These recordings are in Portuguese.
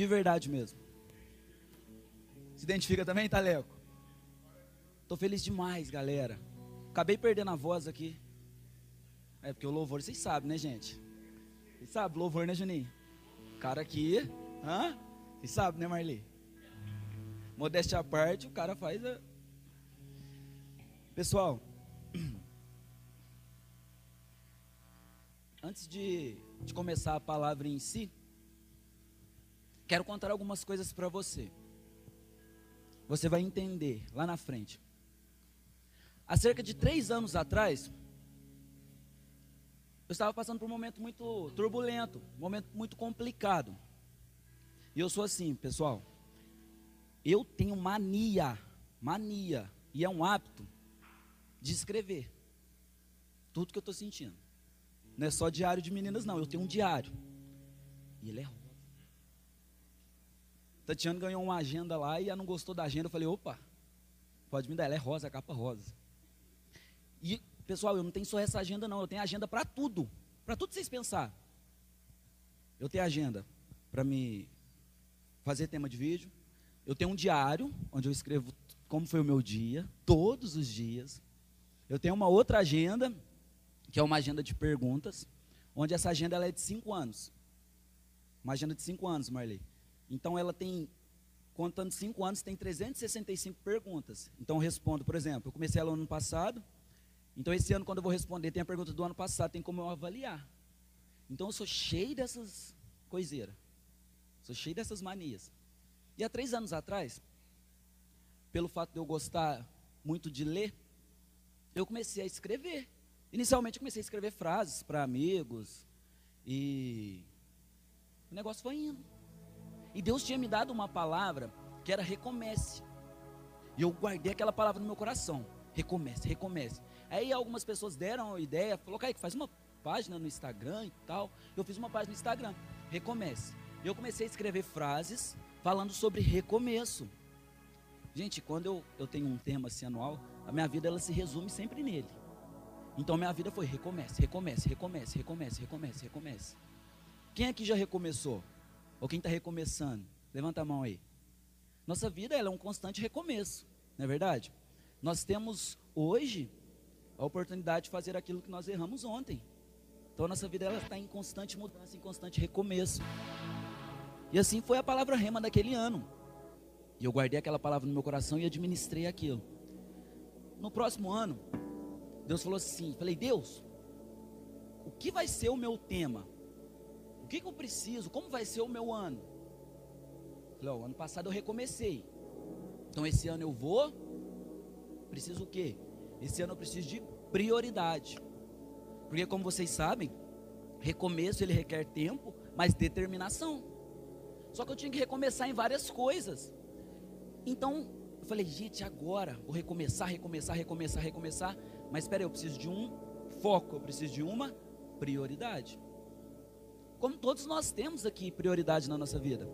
De verdade mesmo. Se identifica também, Taleco? Tô feliz demais, galera. Acabei perdendo a voz aqui. É porque o louvor, vocês sabem, né, gente? Vocês sabem, louvor, né, Juninho? cara aqui, hã? Vocês sabem, né, Marli? Modéstia à parte, o cara faz a... Pessoal, antes de, de começar a palavra em si, quero contar algumas coisas para você. Você vai entender lá na frente. Há cerca de três anos atrás, eu estava passando por um momento muito turbulento, um momento muito complicado. E eu sou assim, pessoal. Eu tenho mania, mania, e é um hábito de escrever tudo que eu estou sentindo. Não é só diário de meninas, não. Eu tenho um diário. E ele é. Tatiana ganhou uma agenda lá e ela não gostou da agenda. Eu falei, opa, pode me dar. Ela é rosa, capa rosa. E, pessoal, eu não tenho só essa agenda, não. Eu tenho agenda para tudo. Para tudo vocês pensar. Eu tenho agenda para me fazer tema de vídeo. Eu tenho um diário, onde eu escrevo como foi o meu dia, todos os dias. Eu tenho uma outra agenda que é uma agenda de perguntas, onde essa agenda é de cinco anos. Uma agenda de cinco anos, Marley. Então ela tem, contando cinco anos, tem 365 perguntas. Então eu respondo, por exemplo, eu comecei ela no ano passado, então esse ano quando eu vou responder, tem a pergunta do ano passado, tem como eu avaliar. Então eu sou cheio dessas coiseiras. Sou cheio dessas manias. E há três anos atrás, pelo fato de eu gostar muito de ler, eu comecei a escrever. Inicialmente eu comecei a escrever frases para amigos e o negócio foi indo. E Deus tinha me dado uma palavra que era recomece. E eu guardei aquela palavra no meu coração. Recomece, recomece. Aí algumas pessoas deram a ideia, falou, que faz uma página no Instagram e tal. Eu fiz uma página no Instagram, recomece. E eu comecei a escrever frases falando sobre recomeço. Gente, quando eu, eu tenho um tema assim anual, a minha vida ela se resume sempre nele. Então minha vida foi recomece, recomece, recomece, recomece, recomece, recomece. Quem aqui já recomeçou? Ou quem está recomeçando? Levanta a mão aí. Nossa vida é um constante recomeço, não é verdade? Nós temos hoje a oportunidade de fazer aquilo que nós erramos ontem. Então a nossa vida ela está em constante mudança, em constante recomeço. E assim foi a palavra rema daquele ano. E eu guardei aquela palavra no meu coração e administrei aquilo. No próximo ano, Deus falou assim: falei, Deus, o que vai ser o meu tema? Que, que eu preciso? Como vai ser o meu ano? Falei, oh, ano passado eu recomecei. Então esse ano eu vou. Preciso o quê? Esse ano eu preciso de prioridade. Porque como vocês sabem, recomeço ele requer tempo, mas determinação. Só que eu tinha que recomeçar em várias coisas. Então, eu falei, gente, agora vou recomeçar, recomeçar, recomeçar, recomeçar. Mas espera aí, eu preciso de um foco, eu preciso de uma prioridade. Como todos nós temos aqui prioridade na nossa vida.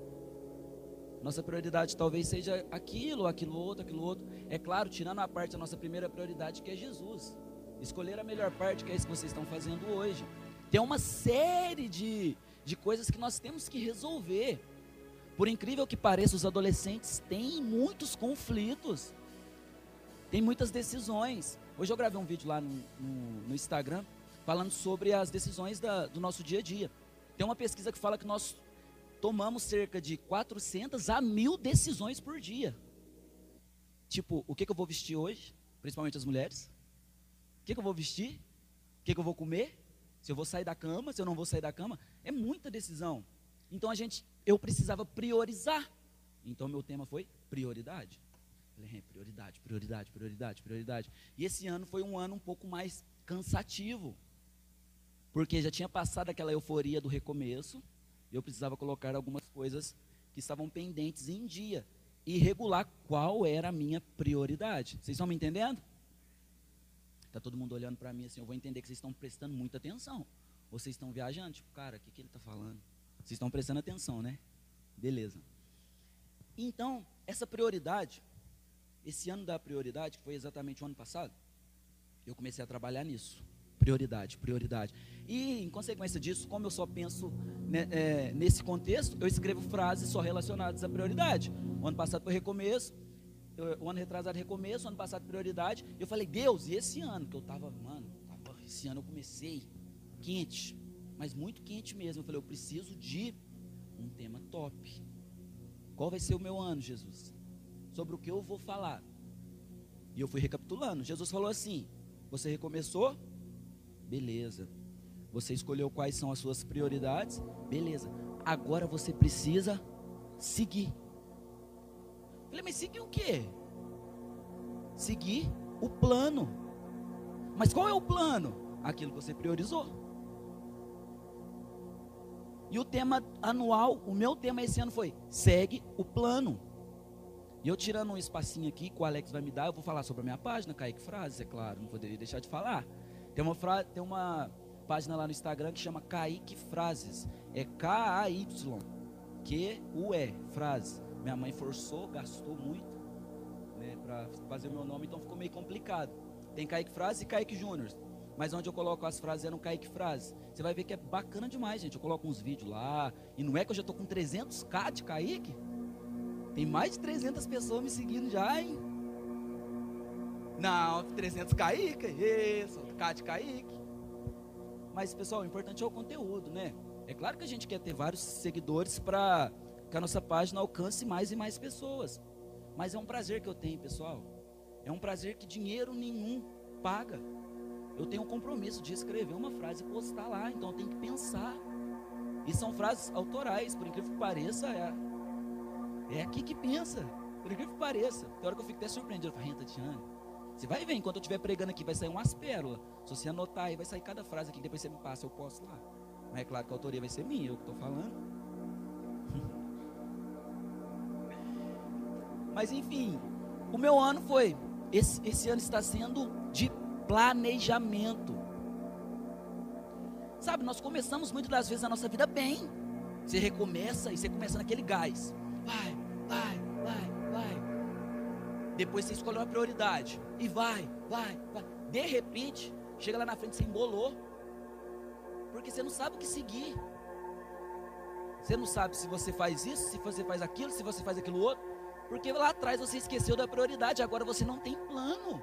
Nossa prioridade talvez seja aquilo, aquilo outro, aquilo outro. É claro, tirando a parte da nossa primeira prioridade, que é Jesus. Escolher a melhor parte, que é isso que vocês estão fazendo hoje. Tem uma série de, de coisas que nós temos que resolver. Por incrível que pareça, os adolescentes têm muitos conflitos. Tem muitas decisões. Hoje eu gravei um vídeo lá no, no, no Instagram falando sobre as decisões da, do nosso dia a dia. Tem uma pesquisa que fala que nós tomamos cerca de 400 a mil decisões por dia. Tipo, o que, que eu vou vestir hoje? Principalmente as mulheres. O que, que eu vou vestir? O que, que eu vou comer? Se eu vou sair da cama, se eu não vou sair da cama. É muita decisão. Então a gente, eu precisava priorizar. Então meu tema foi prioridade. Falei, prioridade, prioridade, prioridade, prioridade. E esse ano foi um ano um pouco mais cansativo. Porque já tinha passado aquela euforia do recomeço. Eu precisava colocar algumas coisas que estavam pendentes em dia. E regular qual era a minha prioridade. Vocês estão me entendendo? Está todo mundo olhando para mim assim, eu vou entender que vocês estão prestando muita atenção. Ou vocês estão viajando, tipo, cara, o que, que ele está falando? Vocês estão prestando atenção, né? Beleza. Então, essa prioridade esse ano da prioridade, que foi exatamente o ano passado, eu comecei a trabalhar nisso. Prioridade, prioridade. E, em consequência disso, como eu só penso né, é, nesse contexto, eu escrevo frases só relacionadas à prioridade. O ano passado foi recomeço, eu, o ano retrasado recomeço, o ano passado prioridade. Eu falei, Deus, e esse ano? Que eu tava, mano, tava, esse ano eu comecei quente, mas muito quente mesmo. Eu falei, eu preciso de um tema top. Qual vai ser o meu ano, Jesus? Sobre o que eu vou falar? E eu fui recapitulando. Jesus falou assim: Você recomeçou? Beleza. Você escolheu quais são as suas prioridades? Beleza. Agora você precisa seguir. Falei, mas seguir o quê? Seguir o plano. Mas qual é o plano? Aquilo que você priorizou. E o tema anual, o meu tema esse ano foi: segue o plano. E eu tirando um espacinho aqui que o Alex vai me dar, eu vou falar sobre a minha página, Kaique Frases, é claro, não poderia deixar de falar. Tem uma, fra... tem uma página lá no Instagram que chama Kaique Frases. É K-A-Y-Q-U-E, Frases. Minha mãe forçou, gastou muito né, para fazer o meu nome, então ficou meio complicado. Tem Kaique Frases e Kaique Júnior. Mas onde eu coloco as frases eram Kaique Frases. Você vai ver que é bacana demais, gente. Eu coloco uns vídeos lá. E não é que eu já estou com 300k de Kaique? Tem mais de 300 pessoas me seguindo já, hein? Não, 300 Kaique, isso, de Kaique. Mas, pessoal, o importante é o conteúdo, né? É claro que a gente quer ter vários seguidores para que a nossa página alcance mais e mais pessoas. Mas é um prazer que eu tenho, pessoal. É um prazer que dinheiro nenhum paga. Eu tenho um compromisso de escrever uma frase e postar lá, então eu tenho que pensar. E são frases autorais, por incrível que pareça, é é aqui que pensa. Por incrível que pareça. Tem hora que eu fico até surpreendido. Eu falo, Renta, Tiane, você vai ver, enquanto eu estiver pregando aqui, vai sair umas pérolas. Se você anotar aí, vai sair cada frase aqui, depois você me passa, eu posto lá. Mas é claro que a autoria vai ser minha, eu que estou falando. Mas enfim, o meu ano foi. Esse, esse ano está sendo de planejamento. Sabe, nós começamos muitas das vezes a nossa vida bem. Você recomeça e você começa naquele gás vai, vai. Depois você escolhe uma prioridade e vai, vai, vai. De repente, chega lá na frente, você embolou, porque você não sabe o que seguir. Você não sabe se você faz isso, se você faz aquilo, se você faz aquilo outro, porque lá atrás você esqueceu da prioridade, agora você não tem plano.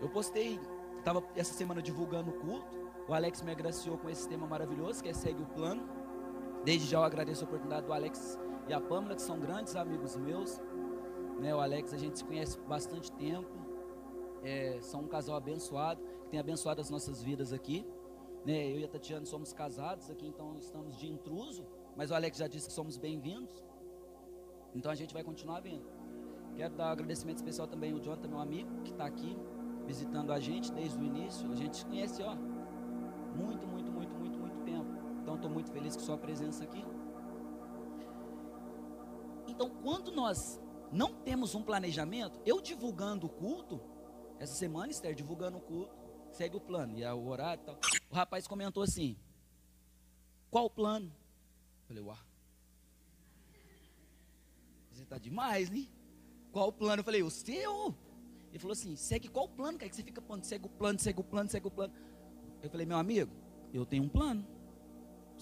Eu postei, estava essa semana divulgando o culto. O Alex me agraciou com esse tema maravilhoso, que é segue o plano. Desde já eu agradeço a oportunidade do Alex e a Pâmela, que são grandes amigos meus. Né, o Alex a gente se conhece bastante tempo. É, são um casal abençoado, que tem abençoado as nossas vidas aqui. Né, eu e a Tatiana somos casados aqui, então estamos de intruso. Mas o Alex já disse que somos bem-vindos. Então a gente vai continuar vindo. Quero dar um agradecimento especial também ao Jonathan, meu amigo, que está aqui visitando a gente desde o início. A gente se conhece, ó, muito, muito, estou muito feliz com sua presença aqui. Então, quando nós não temos um planejamento, eu divulgando o culto, essa semana, Esther, divulgando o culto, segue o plano, e é o horário e tal. O rapaz comentou assim: qual o plano? Eu falei, uau. Você está demais, né? Qual o plano? Eu falei, o seu? Ele falou assim: segue qual o plano, cara? Que você fica falando, segue o plano, segue o plano, segue o plano. Eu falei, meu amigo, eu tenho um plano.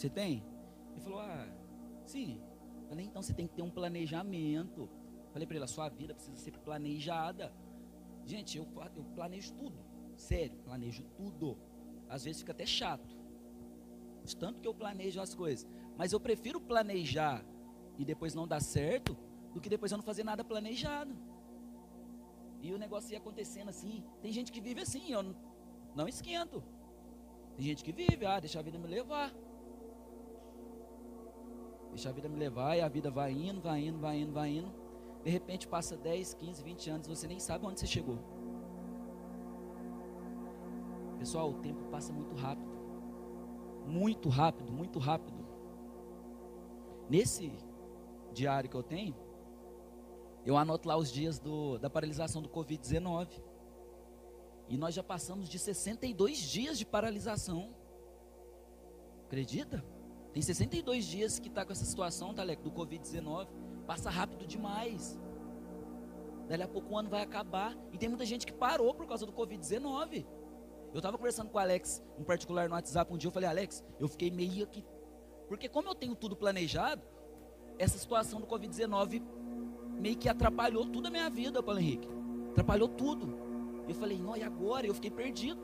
Você tem? Ele falou: Ah, sim. Eu falei: Então você tem que ter um planejamento. Eu falei para ele: A sua vida precisa ser planejada. Gente, eu, eu planejo tudo. Sério, planejo tudo. Às vezes fica até chato. Tanto que eu planejo as coisas. Mas eu prefiro planejar e depois não dar certo do que depois eu não fazer nada planejado. E o negócio ia acontecendo assim. Tem gente que vive assim, eu não, não esquento. Tem gente que vive, ah, deixa a vida me levar. Deixa a vida me levar e a vida vai indo, vai indo, vai indo, vai indo. De repente passa 10, 15, 20 anos, você nem sabe onde você chegou. Pessoal, o tempo passa muito rápido. Muito rápido, muito rápido. Nesse diário que eu tenho, eu anoto lá os dias do, da paralisação do Covid-19. E nós já passamos de 62 dias de paralisação. Acredita? Tem 62 dias que está com essa situação, tá, do Covid-19. Passa rápido demais. Dali a pouco o ano vai acabar. E tem muita gente que parou por causa do Covid-19. Eu estava conversando com o Alex, em particular no WhatsApp, um dia eu falei, Alex, eu fiquei meio que. Porque como eu tenho tudo planejado, essa situação do Covid-19 meio que atrapalhou tudo a minha vida, Paulo Henrique. Atrapalhou tudo. Eu falei, não, e agora? Eu fiquei perdido.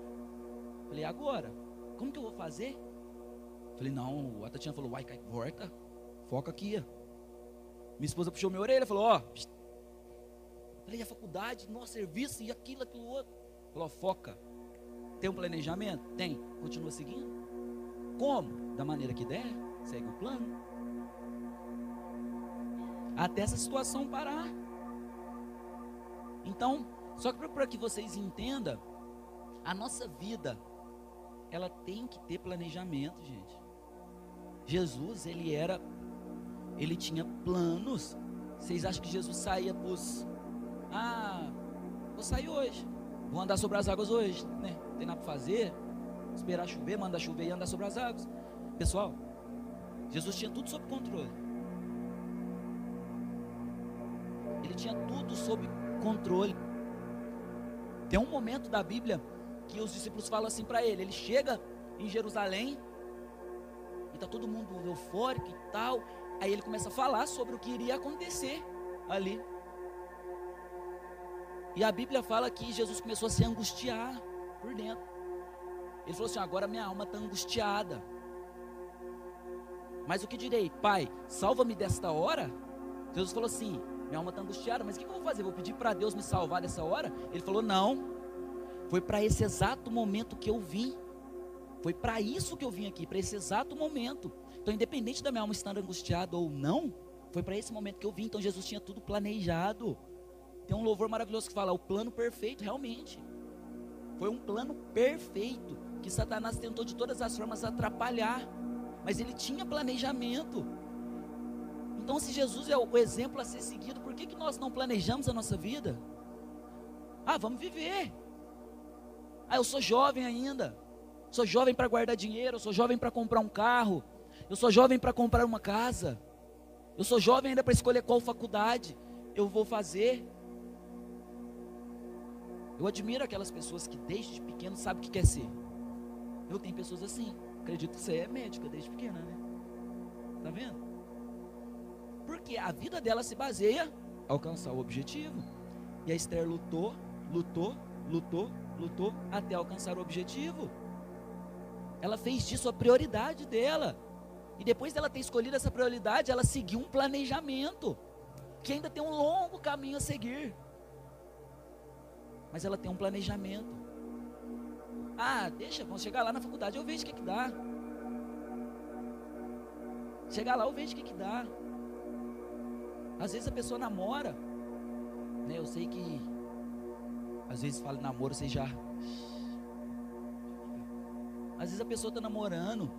Falei, agora? Como que eu vou fazer? Falei, não, a Tatiana falou, uai, cai, volta, foca aqui. Minha esposa puxou minha orelha, falou, ó. Oh. Falei, a faculdade, nosso serviço, e aquilo, aquilo outro. Falou, foca. Tem um planejamento? Tem. Continua seguindo. Como? Da maneira que der, segue o plano. Até essa situação parar. Então, só que para que vocês entendam, a nossa vida, ela tem que ter planejamento, gente. Jesus, ele era, ele tinha planos. Vocês acham que Jesus saía para os, ah, vou sair hoje, vou andar sobre as águas hoje, né? Não tem nada para fazer, esperar chover, mandar chover e andar sobre as águas. Pessoal, Jesus tinha tudo sob controle. Ele tinha tudo sob controle. Tem um momento da Bíblia que os discípulos falam assim para ele. Ele chega em Jerusalém e tá todo mundo eufórico e tal. Aí ele começa a falar sobre o que iria acontecer ali. E a Bíblia fala que Jesus começou a se angustiar por dentro. Ele falou assim: agora minha alma está angustiada. Mas o que direi? Pai, salva-me desta hora? Jesus falou assim: minha alma está angustiada, mas o que eu vou fazer? Vou pedir para Deus me salvar dessa hora? Ele falou: não. Foi para esse exato momento que eu vim. Foi para isso que eu vim aqui, para esse exato momento. Então, independente da minha alma estar angustiada ou não, foi para esse momento que eu vim. Então, Jesus tinha tudo planejado. Tem um louvor maravilhoso que fala: o plano perfeito, realmente. Foi um plano perfeito que Satanás tentou de todas as formas atrapalhar, mas ele tinha planejamento. Então, se Jesus é o exemplo a ser seguido, por que, que nós não planejamos a nossa vida? Ah, vamos viver. Ah, eu sou jovem ainda. Sou jovem para guardar dinheiro, eu sou jovem para comprar um carro, eu sou jovem para comprar uma casa. Eu sou jovem ainda para escolher qual faculdade eu vou fazer. Eu admiro aquelas pessoas que desde pequeno sabem o que quer ser. Eu tenho pessoas assim. Acredito que você é médica desde pequena, né? Tá vendo? Porque a vida dela se baseia em alcançar o objetivo. E a Esther lutou, lutou, lutou, lutou até alcançar o objetivo. Ela fez disso a prioridade dela. E depois dela ter escolhido essa prioridade, ela seguiu um planejamento que ainda tem um longo caminho a seguir mas ela tem um planejamento. Ah, deixa, vamos chegar lá na faculdade, eu vejo o que, que dá. Chegar lá, eu vejo o que, que dá. Às vezes a pessoa namora, né? Eu sei que às vezes fala namoro, você já. Às vezes a pessoa está namorando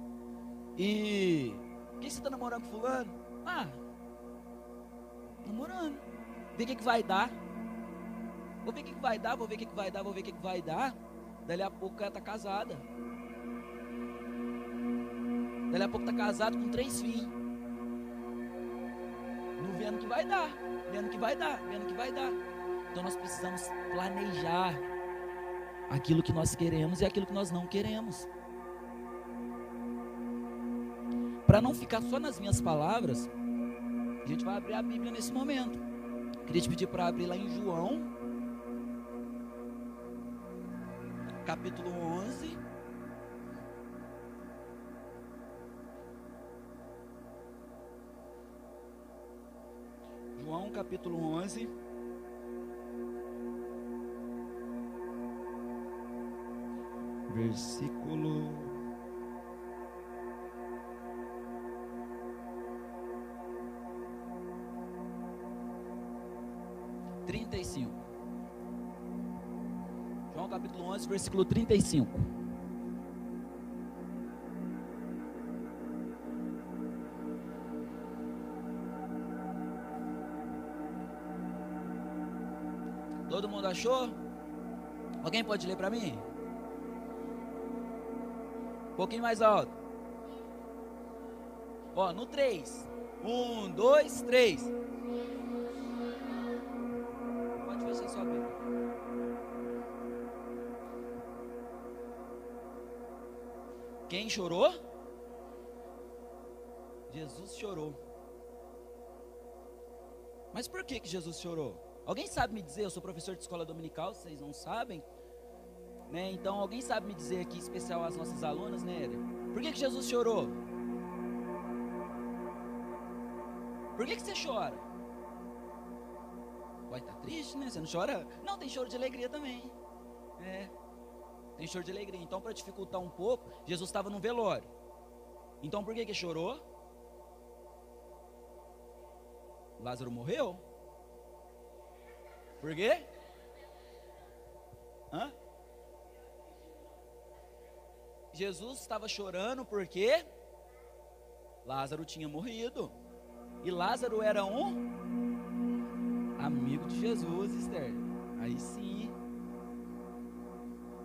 e. Quem você está namorando com fulano? Ah, namorando. Vê o que, que vai dar. Vou ver o que, que vai dar, vou ver o que, que vai dar, vou ver o que, que vai dar. Dali a pouco ela está casada. Dali a pouco está casado com três filhos. Não vendo que vai dar, vendo que vai dar, vendo que vai dar. Então nós precisamos planejar aquilo que nós queremos e aquilo que nós não queremos. Para não ficar só nas minhas palavras, a gente vai abrir a Bíblia nesse momento. Queria te pedir para abrir lá em João, capítulo 11. João capítulo 11. Versículo trinta e cinco. João capítulo 11, versículo 35. Todo mundo achou? Alguém pode ler para mim? Um pouquinho mais alto. Ó, no 3. 1, 2, 3. Chorou? Jesus chorou. Mas por que, que Jesus chorou? Alguém sabe me dizer? Eu sou professor de escola dominical, vocês não sabem? Né? Então, alguém sabe me dizer aqui, especial as nossas alunas, né, Éder? Por que, que Jesus chorou? Por que, que você chora? Vai estar tá triste, né? Você não chora? Não, tem choro de alegria também. É. Tem choro de alegria. Então, para dificultar um pouco, Jesus estava no velório. Então, por que que chorou? Lázaro morreu? Por quê? Hã? Jesus estava chorando porque Lázaro tinha morrido. E Lázaro era um amigo de Jesus, Esther. Aí sim.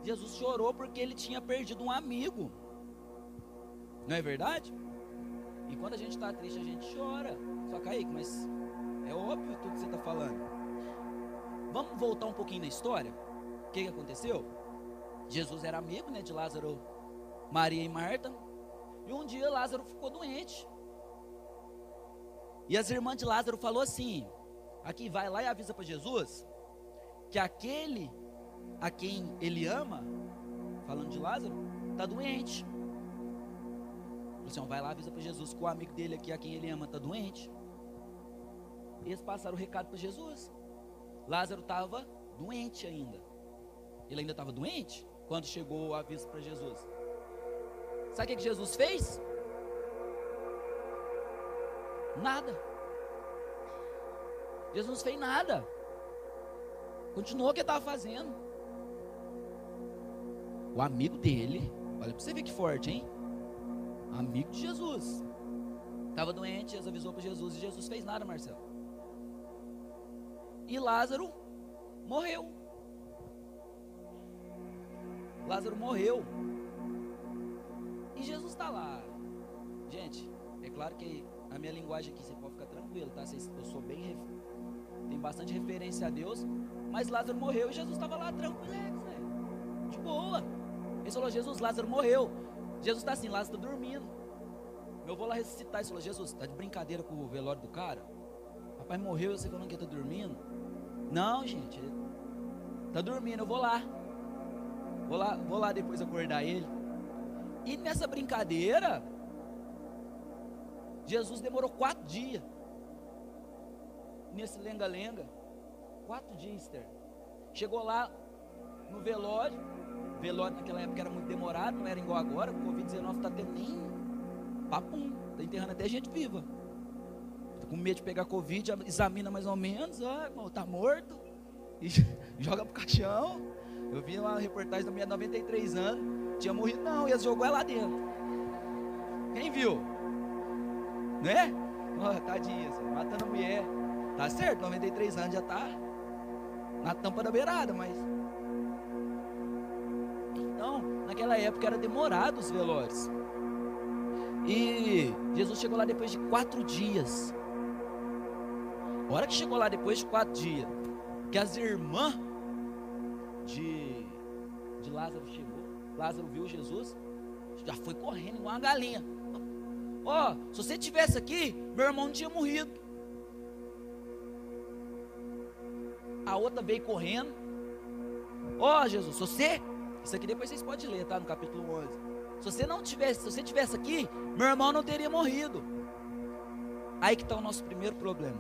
Jesus chorou porque ele tinha perdido um amigo. Não é verdade? E quando a gente está triste, a gente chora. Só Kaique, mas é óbvio tudo que você está falando. Vamos voltar um pouquinho na história? O que, que aconteceu? Jesus era amigo né, de Lázaro, Maria e Marta. E um dia Lázaro ficou doente. E as irmãs de Lázaro falou assim: aqui vai lá e avisa para Jesus que aquele a quem ele ama, falando de Lázaro, está doente. Falou assim, vai lá avisa para Jesus que o amigo dele aqui, a quem ele ama, está doente. Eles passaram o recado para Jesus. Lázaro estava doente ainda. Ele ainda estava doente quando chegou o aviso para Jesus. Sabe o que, que Jesus fez? Nada. Jesus não fez nada. Continuou o que estava fazendo. O amigo dele, olha para você ver que forte, hein? Amigo de Jesus. Estava doente, Jesus avisou para Jesus e Jesus fez nada, Marcelo. E Lázaro morreu. Lázaro morreu. E Jesus está lá. Gente, é claro que a minha linguagem aqui, você pode ficar tranquilo, tá? Eu sou bem. Tem bastante referência a Deus. Mas Lázaro morreu e Jesus estava lá tranquilo, né? de boa. Ele falou: Jesus, Lázaro morreu. Jesus está assim, Lázaro está dormindo. Eu vou lá ressuscitar. Ele falou: Jesus, está de brincadeira com o velório do cara? Rapaz morreu e você falando que está dormindo? Não, gente. Está dormindo, eu vou lá. Vou lá, vou lá depois acordar ele. E nessa brincadeira, Jesus demorou quatro dias. Nesse lenga-lenga. Quatro dias, Esther. Chegou lá no velório. Velório naquela época era muito demorado, não era igual agora. O Covid-19 está tendo nem papum. Está enterrando até gente viva. Tá com medo de pegar Covid, examina mais ou menos. Ah, está morto. E joga pro caixão. Eu vi uma reportagem da minha 93 anos tinha morrido, não, e jogou ela lá dentro. Quem viu? Né? Tadinha, matando mulher. Tá certo, 93 anos já tá na tampa da beirada, mas. Naquela época era demorado os velórios. E Jesus chegou lá depois de quatro dias. A hora que chegou lá depois de quatro dias, que as irmãs de, de Lázaro chegou Lázaro viu Jesus, já foi correndo igual uma galinha. Ó, oh, se você tivesse aqui, meu irmão não tinha morrido. A outra veio correndo. Ó, oh, Jesus, se você, isso aqui depois vocês podem ler, tá? No capítulo 11. Se você não tivesse, se você tivesse aqui, meu irmão não teria morrido. Aí que está o nosso primeiro problema.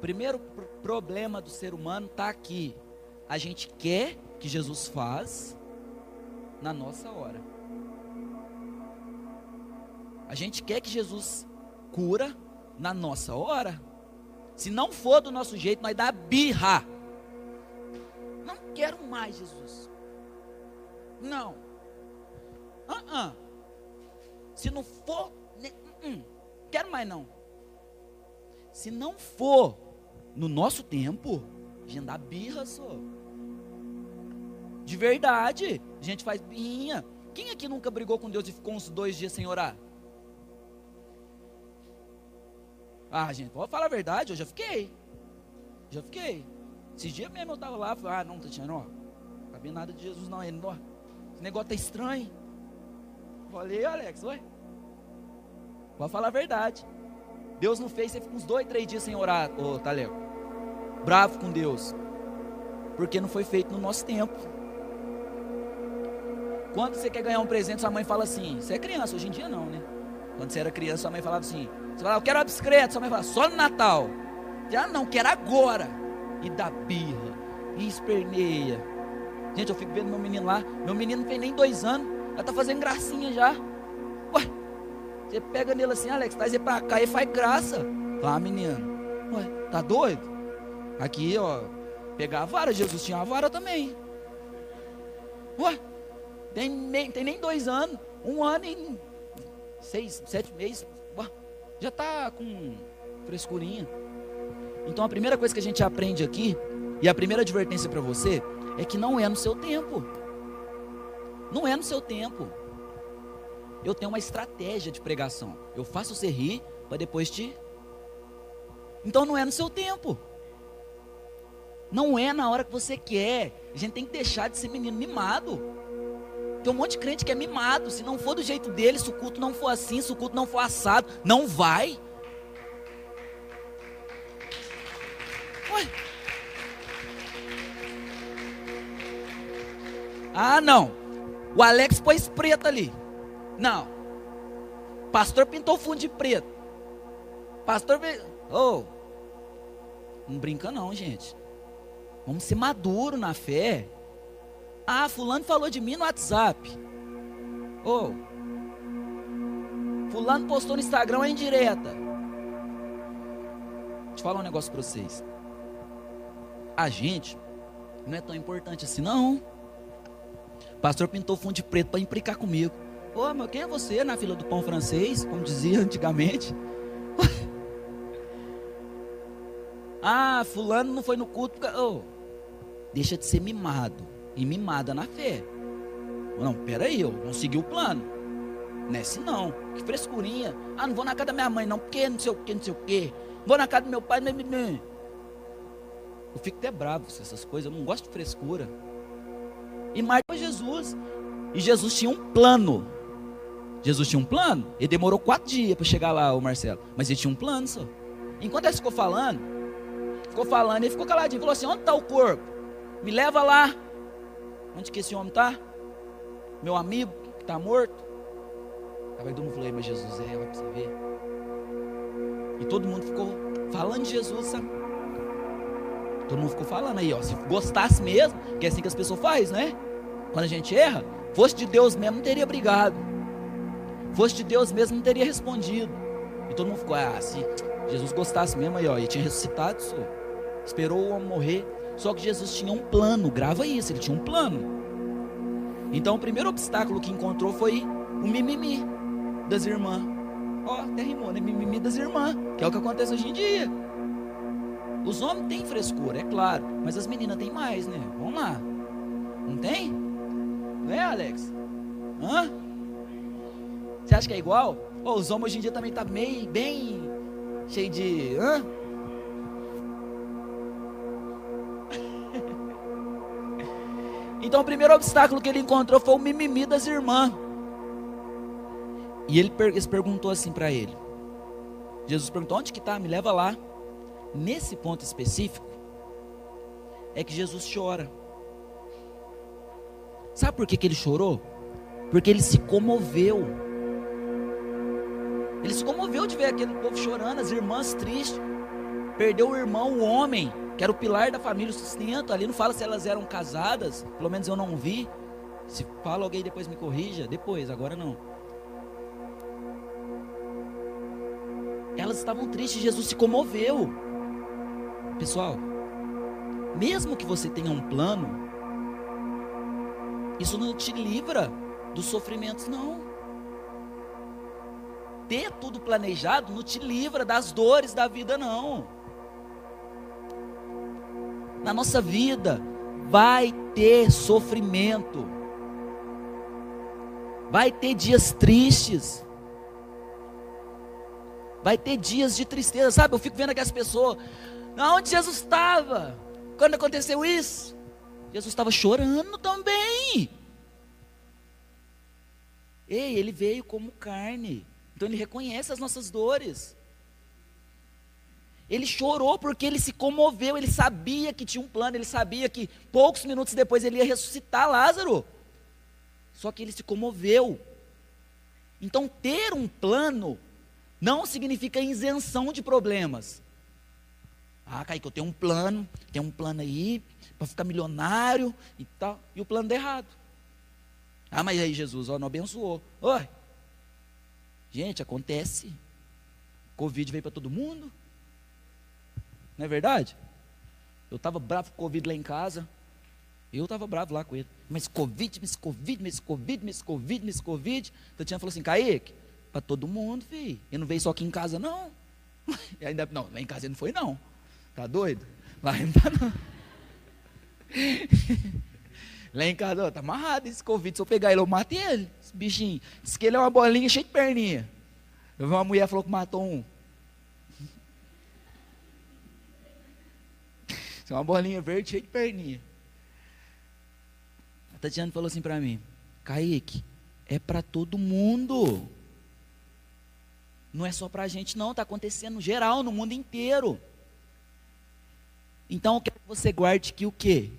Primeiro problema do ser humano está aqui. A gente quer que Jesus faz na nossa hora. A gente quer que Jesus cura na nossa hora. Se não for do nosso jeito, nós dá birra. Quero mais Jesus. Não. Uh -uh. Se não for, -uh. quero mais não. Se não for no nosso tempo, a gente dá birra só. De verdade. A gente faz birrinha. Quem aqui nunca brigou com Deus e ficou uns dois dias sem orar? Ah, gente, pode falar a verdade, eu já fiquei. Já fiquei. Esses dias mesmo eu estava lá, falei, ah, não, Tatiana, ó, não sabia nada de Jesus não, ele, ó, Esse negócio tá estranho. Falei, Alex, oi. Vou falar a verdade. Deus não fez, você fica uns dois, três dias sem orar, ô Taleu. Bravo com Deus. Porque não foi feito no nosso tempo. Quando você quer ganhar um presente, sua mãe fala assim: Você é criança, hoje em dia não, né? Quando você era criança, sua mãe falava assim: Você fala, eu quero uma bicicleta. Sua mãe fala, só no Natal. Já ah, não, quero agora. E dá birra, e esperneia. Gente, eu fico vendo meu menino lá. Meu menino não tem nem dois anos, já tá fazendo gracinha já. Ué, você pega nele assim, Alex, traz ele pra cá e faz graça. Tá, menino. Ué, tá doido? Aqui, ó, pegar a vara, Jesus tinha a vara também. Ué, tem, nem, tem nem dois anos, um ano e seis, sete meses, ué, já tá com frescurinha. Então a primeira coisa que a gente aprende aqui, e a primeira advertência para você, é que não é no seu tempo. Não é no seu tempo eu tenho uma estratégia de pregação. Eu faço você rir para depois te. Então não é no seu tempo. Não é na hora que você quer. A gente tem que deixar de ser menino mimado. Tem um monte de crente que é mimado. Se não for do jeito dele, se o culto não for assim, se o culto não for assado, não vai. Ué. Ah, não. O Alex pôs preto ali. Não. Pastor pintou fundo de preto. Pastor. Oh. Não brinca, não, gente. Vamos ser maduro na fé. Ah, Fulano falou de mim no WhatsApp. Oh. Fulano postou no Instagram em direta. Deixa eu falar um negócio para vocês. A gente não é tão importante assim, não. pastor pintou fundo de preto para implicar comigo. Pô, mas quem é você na fila do pão francês, como dizia antigamente? ah, fulano não foi no culto. Oh, deixa de ser mimado e mimada na fé. Não, peraí, eu não segui o plano. Nesse não, que frescurinha. Ah, não vou na casa da minha mãe, não, porque não sei o que, não sei o que. Vou na casa do meu pai, não, não. Eu fico até bravo com essas coisas, eu não gosto de frescura. E mais foi Jesus. E Jesus tinha um plano. Jesus tinha um plano. Ele demorou quatro dias para chegar lá, o Marcelo. Mas ele tinha um plano só. Enquanto ele ficou falando, ficou falando, ele ficou caladinho. Falou assim: onde está o corpo? Me leva lá. Onde que esse homem está? Meu amigo que está morto. Aí todo mundo falou: mas Jesus é, vai para você ver. E todo mundo ficou falando de Jesus, sabe? Todo mundo ficou falando aí, ó. Se gostasse mesmo, que é assim que as pessoas fazem, né? Quando a gente erra, fosse de Deus mesmo, não teria brigado fosse de Deus mesmo, não teria respondido. E todo mundo ficou, ah, se Jesus gostasse mesmo aí, ó, ele tinha ressuscitado, só. esperou o homem morrer. Só que Jesus tinha um plano, grava isso, ele tinha um plano. Então o primeiro obstáculo que encontrou foi o mimimi das irmãs. Ó, até rimou, né? Mimimi das irmãs, que é o que acontece hoje em dia. Os homens têm frescura, é claro, mas as meninas têm mais, né? Vamos lá. Não tem? Não é, Alex? Hã? Você acha que é igual? Oh, os homens hoje em dia também tá meio, bem cheio de. Hã? Então o primeiro obstáculo que ele encontrou foi o mimimi das irmãs. E ele perguntou assim para ele. Jesus perguntou: onde que está? Me leva lá. Nesse ponto específico, é que Jesus chora. Sabe por que, que ele chorou? Porque ele se comoveu. Ele se comoveu de ver aquele povo chorando, as irmãs tristes. Perdeu o irmão, o homem, que era o pilar da família, o sustento. Ali não fala se elas eram casadas, pelo menos eu não vi. Se fala alguém depois me corrija, depois, agora não. Elas estavam tristes, Jesus se comoveu. Pessoal, mesmo que você tenha um plano, isso não te livra dos sofrimentos, não ter tudo planejado não te livra das dores da vida, não. Na nossa vida vai ter sofrimento, vai ter dias tristes, vai ter dias de tristeza, sabe? Eu fico vendo aquelas pessoas, onde Jesus estava quando aconteceu isso? Jesus estava chorando também. Ei, ele veio como carne. Então ele reconhece as nossas dores. Ele chorou porque ele se comoveu, ele sabia que tinha um plano, ele sabia que poucos minutos depois ele ia ressuscitar Lázaro. Só que ele se comoveu. Então, ter um plano não significa isenção de problemas. Ah, Kaique, eu tenho um plano, tem um plano aí para ficar milionário e tal, e o plano deu errado. Ah, mas aí Jesus, ó, não abençoou. Oi. Gente, acontece. Covid veio para todo mundo. Não é verdade? Eu estava bravo com Covid lá em casa. Eu estava bravo lá com ele. Mas Covid, mas Covid, mas Covid, mas Covid, mas Covid. Tatiana falou assim, Kaique, para todo mundo, filho. Ele não veio só aqui em casa, não. Ainda, não, lá em casa ele não foi, não. Tá doido? Lá não tá, não. Lá em casa, ó, tá amarrado esse Covid. Se eu pegar ele, eu mato ele. Esse bichinho. Diz que ele é uma bolinha cheia de perninha. Eu vi uma mulher falou que matou um. É uma bolinha verde cheia de perninha. A Tatiana falou assim para mim: Kaique, é para todo mundo. Não é só para a gente, não. Está acontecendo geral, no mundo inteiro. Então eu quero que você guarde que o quê?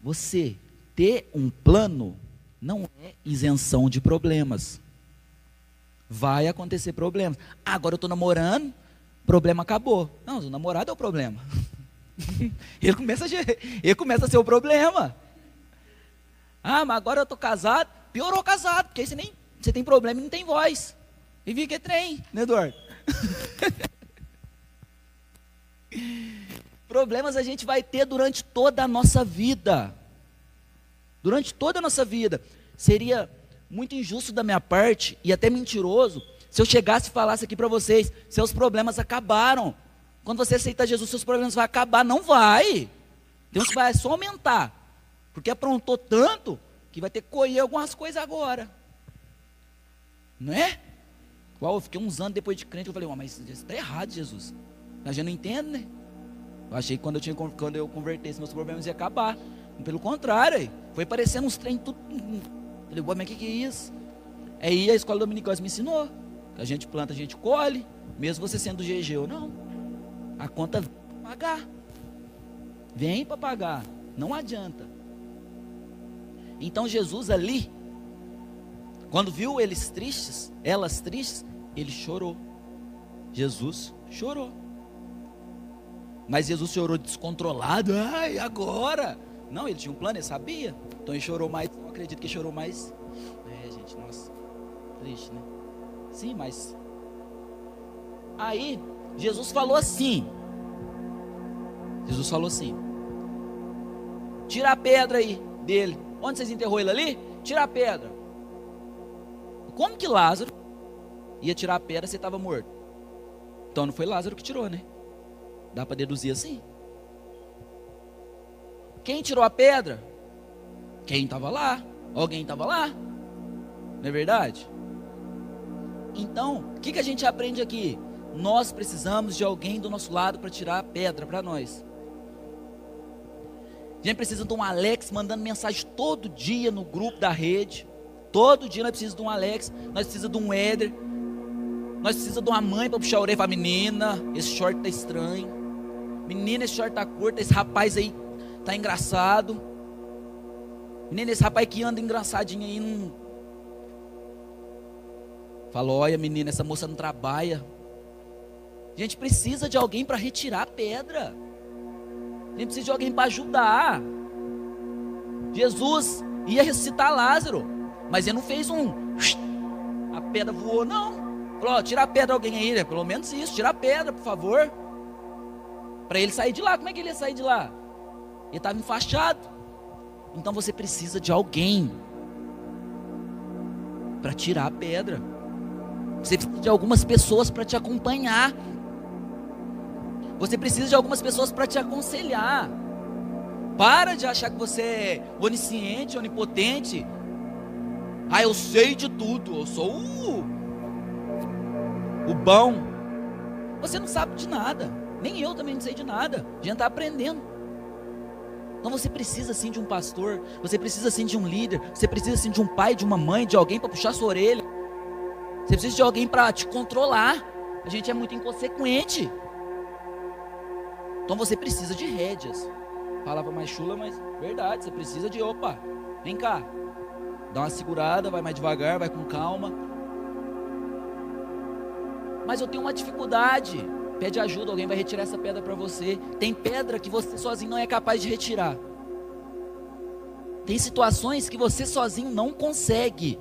Você ter um plano não é isenção de problemas. Vai acontecer problemas. Agora eu estou namorando, problema acabou. Não, o namorado é o problema. ele, começa a, ele começa a ser o problema. Ah, mas agora eu estou casado. Piorou casado, porque aí você, nem, você tem problema e não tem voz. E é trem, né, Eduardo? Problemas a gente vai ter durante toda a nossa vida. Durante toda a nossa vida. Seria muito injusto da minha parte e até mentiroso se eu chegasse e falasse aqui para vocês: seus problemas acabaram. Quando você aceitar Jesus, seus problemas vão acabar. Não vai. Deus vai só aumentar. Porque aprontou tanto que vai ter que colher algumas coisas agora. Não é? Igual eu fiquei uns anos depois de crente, eu falei, mas isso está errado, Jesus. A gente não entende, né? Eu achei que quando eu, tinha, quando eu convertesse, meus problemas iam acabar. Pelo contrário, foi parecendo uns trem tudo. Falei, mas o que, que é isso? Aí a escola dominical me ensinou. Que a gente planta, a gente colhe, mesmo você sendo GG ou não. A conta vem para pagar. Vem para pagar. Não adianta. Então Jesus ali, quando viu eles tristes, elas tristes, ele chorou. Jesus chorou. Mas Jesus chorou descontrolado. Ai, agora? Não, ele tinha um plano, ele sabia. Então ele chorou mais. Eu acredito que chorou mais. É, gente, nossa. Triste, né? Sim, mas. Aí, Jesus falou assim. Jesus falou assim: Tira a pedra aí dele. Onde vocês enterrou ele ali? Tira a pedra. Como que Lázaro ia tirar a pedra se estava morto? Então não foi Lázaro que tirou, né? Dá para deduzir assim. Quem tirou a pedra? Quem estava lá? Alguém estava lá? Não é verdade? Então, o que, que a gente aprende aqui? Nós precisamos de alguém do nosso lado para tirar a pedra para nós. A gente precisa de um Alex mandando mensagem todo dia no grupo da rede. Todo dia nós precisamos de um Alex, nós precisamos de um Éder. Nós precisamos de uma mãe para puxar a orelha para a menina. Esse short tá estranho. Menina, esse short tá curto, esse rapaz aí tá engraçado. Menina, esse rapaz que anda engraçadinho aí não. Falou, olha menina, essa moça não trabalha. A gente precisa de alguém para retirar a pedra. A gente precisa de alguém para ajudar. Jesus ia ressuscitar Lázaro, mas ele não fez um. A pedra voou, não. Falou, tira a pedra alguém aí, né? pelo menos isso, tira a pedra, por favor. Para ele sair de lá, como é que ele ia sair de lá? Ele estava enfaixado. Então você precisa de alguém para tirar a pedra. Você precisa de algumas pessoas para te acompanhar. Você precisa de algumas pessoas para te aconselhar. Para de achar que você é onisciente, onipotente. Ah, eu sei de tudo, eu sou o, o bom. Você não sabe de nada. Nem eu também não sei de nada. A gente está aprendendo. Então você precisa sim de um pastor, você precisa sim de um líder, você precisa sim de um pai, de uma mãe, de alguém para puxar sua orelha. Você precisa de alguém para te controlar. A gente é muito inconsequente. Então você precisa de rédeas. Palavra mais chula, mas verdade, você precisa de opa, vem cá. Dá uma segurada, vai mais devagar, vai com calma. Mas eu tenho uma dificuldade. Pede ajuda, alguém vai retirar essa pedra para você. Tem pedra que você sozinho não é capaz de retirar. Tem situações que você sozinho não consegue.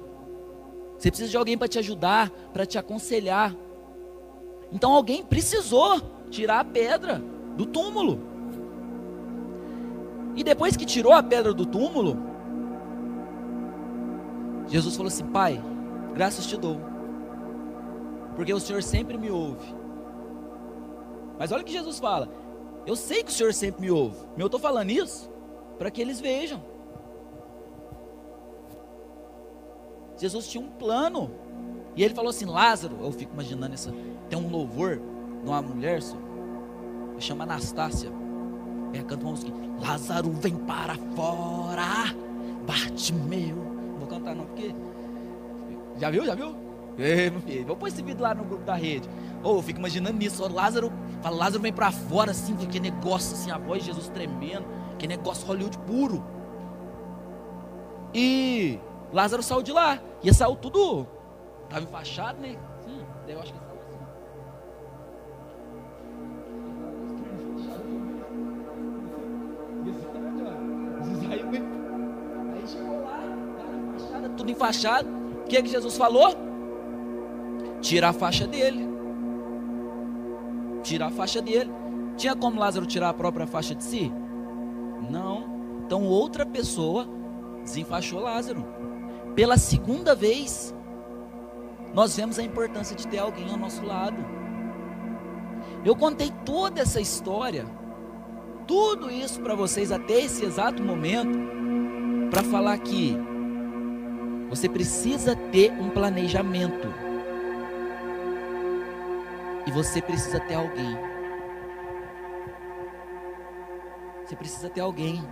Você precisa de alguém para te ajudar, para te aconselhar. Então alguém precisou tirar a pedra do túmulo. E depois que tirou a pedra do túmulo, Jesus falou assim: Pai, graças te dou, porque o Senhor sempre me ouve. Mas olha o que Jesus fala: Eu sei que o Senhor sempre me ouve, mas eu estou falando isso para que eles vejam. Jesus tinha um plano, e ele falou assim: Lázaro, eu fico imaginando essa, tem um louvor de uma mulher só, chama Anastácia. Ela canta uma música: Lázaro vem para fora, bate meu. Não vou cantar não, porque. Já viu? Já viu? Ei, meu filho, vou pôr esse vídeo lá no grupo da rede. Ou oh, eu fico imaginando isso, Lázaro, fala, Lázaro vem para fora assim, que negócio assim, a voz de Jesus tremendo, que negócio Hollywood puro. E Lázaro saiu de lá, ia saiu tudo, tava enfaixado, né? Sim, eu acho que saiu assim. Aí chegou lá, cara, tudo enfaixado. O que, é que Jesus falou? tira a faixa dele. Tira a faixa dele. Tinha como Lázaro tirar a própria faixa de si? Não. Então outra pessoa desenfaixou Lázaro. Pela segunda vez, nós vemos a importância de ter alguém ao nosso lado. Eu contei toda essa história, tudo isso para vocês até esse exato momento, para falar que você precisa ter um planejamento. E você precisa ter alguém. Você precisa ter alguém.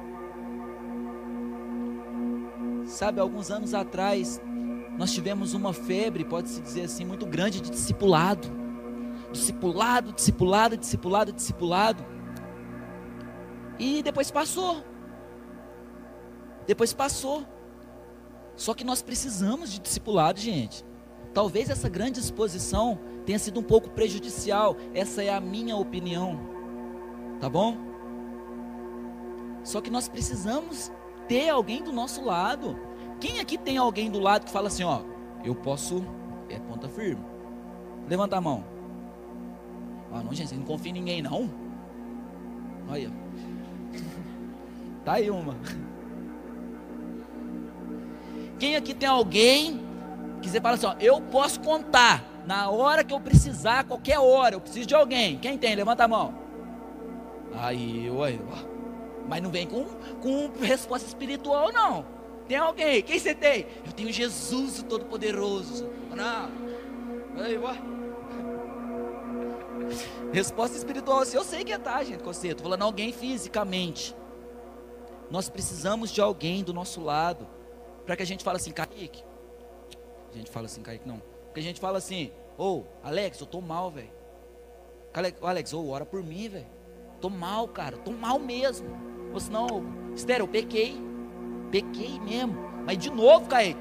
Sabe, alguns anos atrás, nós tivemos uma febre, pode-se dizer assim, muito grande de discipulado. Discipulado, discipulado, discipulado, discipulado. E depois passou. Depois passou. Só que nós precisamos de discipulado, gente. Talvez essa grande exposição tenha sido um pouco prejudicial. Essa é a minha opinião. Tá bom? Só que nós precisamos ter alguém do nosso lado. Quem aqui tem alguém do lado que fala assim, ó, eu posso é ponta firme. Levanta a mão. Ah, não, gente, não confia em ninguém não. Olha. Tá aí uma. Quem aqui tem alguém que você fala assim, ó, eu posso contar na hora que eu precisar, qualquer hora, eu preciso de alguém. Quem tem? Levanta a mão. Aí, oi, mas não vem com, com resposta espiritual, não. Tem alguém? Quem você tem? Eu tenho Jesus, o Todo-Poderoso. Não. Aí, ó. Resposta espiritual, assim, eu sei que é tá, gente, você. Estou falando alguém fisicamente. Nós precisamos de alguém do nosso lado. Para que a gente fale assim, Kaique. A gente fala assim, Kaique, não. Porque a gente fala assim, ô, oh, Alex, eu tô mal, velho. Alex, ô, oh, ora por mim, velho. Tô mal, cara, tô mal mesmo. Ou senão, Estéreo, eu pequei. Pequei mesmo. Mas de novo, Kaique.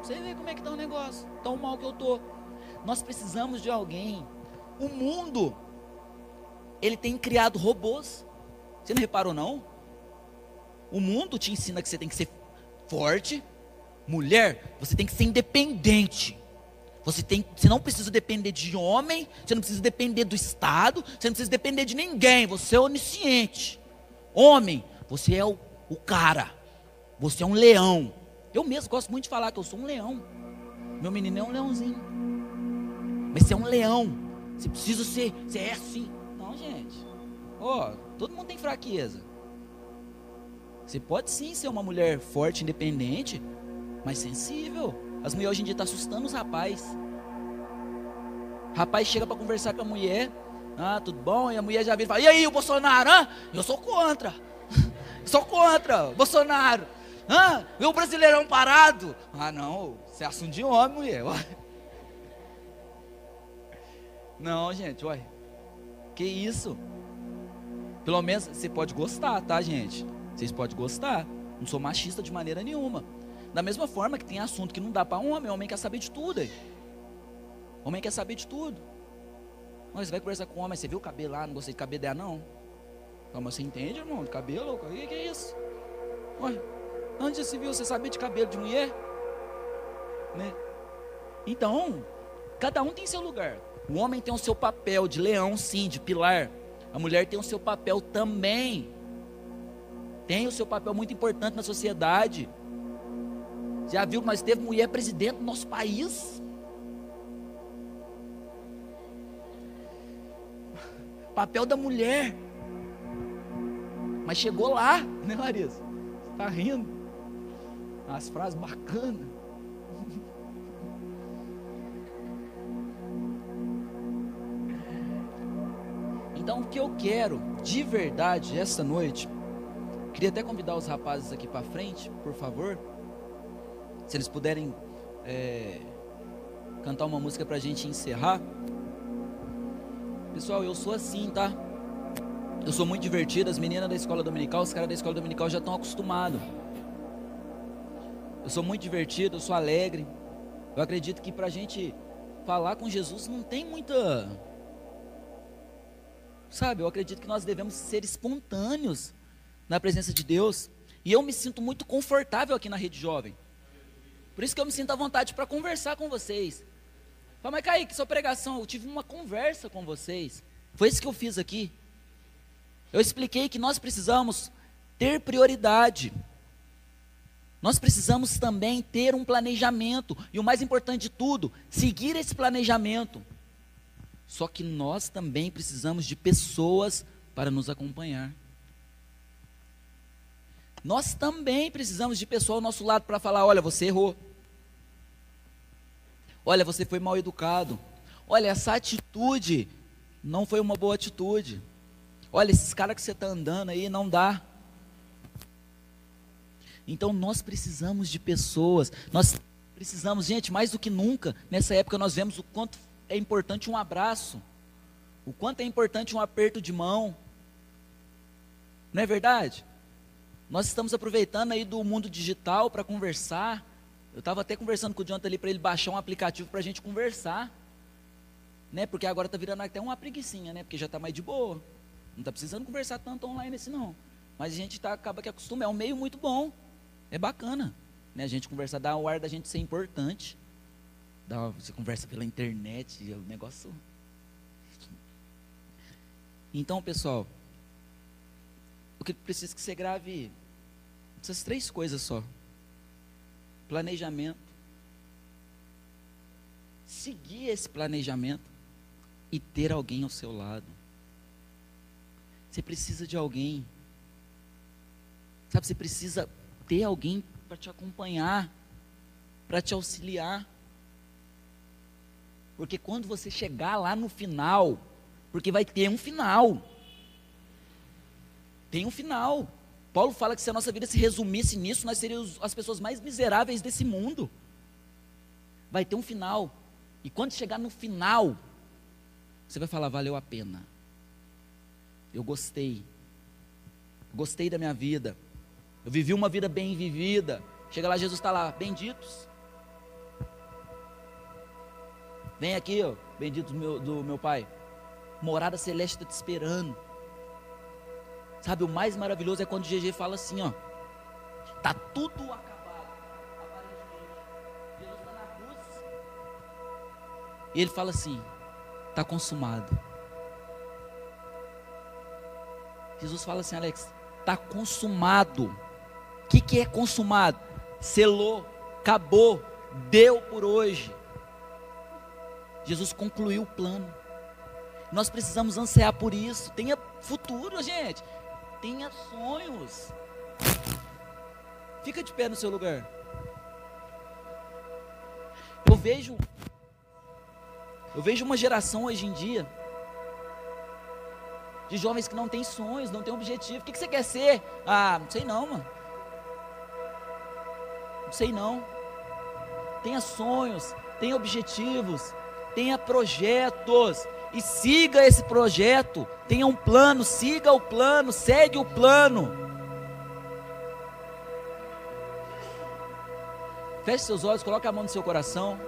Você vê como é que tá o negócio. Tão mal que eu tô. Nós precisamos de alguém. O mundo, ele tem criado robôs. Você não reparou, não? O mundo te ensina que você tem que ser forte. Mulher, você tem que ser independente. Você, tem, você não precisa depender de homem, você não precisa depender do Estado, você não precisa depender de ninguém, você é onisciente. Homem, você é o, o cara, você é um leão. Eu mesmo gosto muito de falar que eu sou um leão. Meu menino é um leãozinho. Mas você é um leão. Você precisa ser, você é assim. Não, gente. Oh, todo mundo tem fraqueza. Você pode sim ser uma mulher forte, independente, mas sensível. As mulheres hoje em dia estão tá assustando os rapazes. Rapaz chega para conversar com a mulher. Ah, tudo bom? E a mulher já vira e fala: E aí, o Bolsonaro? Eu sou contra. Sou contra, Bolsonaro. Ah, o brasileirão parado. Ah, não, você é assunto de homem, mulher. Não, gente, olha. Que isso? Pelo menos você pode gostar, tá, gente? Vocês podem gostar. Não sou machista de maneira nenhuma. Da mesma forma que tem assunto que não dá para homem, homem quer saber de tudo. Aí. Homem quer saber de tudo. Mas você vai conversar com homem, você viu o cabelo lá, não gostei de cabelo dela, não. Mas você entende, irmão? De cabelo? O que, que é isso? Olha, já se viu você saber de cabelo de mulher? Né? Então, cada um tem seu lugar. O homem tem o seu papel de leão, sim, de pilar. A mulher tem o seu papel também. Tem o seu papel muito importante na sociedade. Já viu que nós teve mulher presidente do nosso país? Papel da mulher. Mas chegou lá, né, Larissa? Está rindo. As frases bacanas. Então, o que eu quero de verdade essa noite, queria até convidar os rapazes aqui para frente, por favor, se eles puderem é, cantar uma música para a gente encerrar. Pessoal, eu sou assim, tá? Eu sou muito divertido, as meninas da escola dominical, os caras da escola dominical já estão acostumados. Eu sou muito divertido, eu sou alegre. Eu acredito que para a gente falar com Jesus não tem muita. Sabe, eu acredito que nós devemos ser espontâneos na presença de Deus. E eu me sinto muito confortável aqui na Rede Jovem. Por isso que eu me sinto à vontade para conversar com vocês. Fala, mas Kaique, sua pregação, eu tive uma conversa com vocês. Foi isso que eu fiz aqui. Eu expliquei que nós precisamos ter prioridade. Nós precisamos também ter um planejamento. E o mais importante de tudo, seguir esse planejamento. Só que nós também precisamos de pessoas para nos acompanhar. Nós também precisamos de pessoa ao nosso lado para falar: olha, você errou. Olha, você foi mal educado. Olha, essa atitude não foi uma boa atitude. Olha, esses caras que você está andando aí não dá. Então nós precisamos de pessoas. Nós precisamos, gente, mais do que nunca, nessa época nós vemos o quanto é importante um abraço. O quanto é importante um aperto de mão. Não é verdade? Nós estamos aproveitando aí do mundo digital para conversar. Eu estava até conversando com o Jonathan ali para ele baixar um aplicativo para a gente conversar. Né? Porque agora está virando até uma preguiçinha, né? Porque já está mais de boa. Não está precisando conversar tanto online assim, não. Mas a gente tá, acaba que acostuma. É um meio muito bom. É bacana. Né? A gente conversar, dá o ar da gente ser importante. Dá, você conversa pela internet, é o negócio. Então, pessoal, o que precisa que você grave essas três coisas só planejamento, seguir esse planejamento e ter alguém ao seu lado. Você precisa de alguém. Sabe, você precisa ter alguém para te acompanhar, para te auxiliar. Porque quando você chegar lá no final, porque vai ter um final. Tem um final. Paulo fala que se a nossa vida se resumisse nisso, nós seríamos as pessoas mais miseráveis desse mundo. Vai ter um final. E quando chegar no final, você vai falar: valeu a pena. Eu gostei. Gostei da minha vida. Eu vivi uma vida bem vivida. Chega lá, Jesus está lá, benditos. Vem aqui, ó, bendito meu, do meu Pai. Morada celeste está te esperando. Sabe, o mais maravilhoso é quando o GG fala assim, ó. Tá tudo acabado, aparentemente. Jesus está na cruz. E ele fala assim: tá consumado. Jesus fala assim, Alex, tá consumado. O que, que é consumado? Selou, acabou, deu por hoje. Jesus concluiu o plano. Nós precisamos ansiar por isso. Tenha futuro, gente tenha sonhos. Fica de pé no seu lugar. Eu vejo eu vejo uma geração hoje em dia de jovens que não têm sonhos, não têm objetivo. O que, que você quer ser? Ah, não sei não, mano. Não sei não. Tenha sonhos, tenha objetivos, tenha projetos e siga esse projeto. Tenha um plano, siga o plano, segue o plano. Feche seus olhos, coloque a mão no seu coração.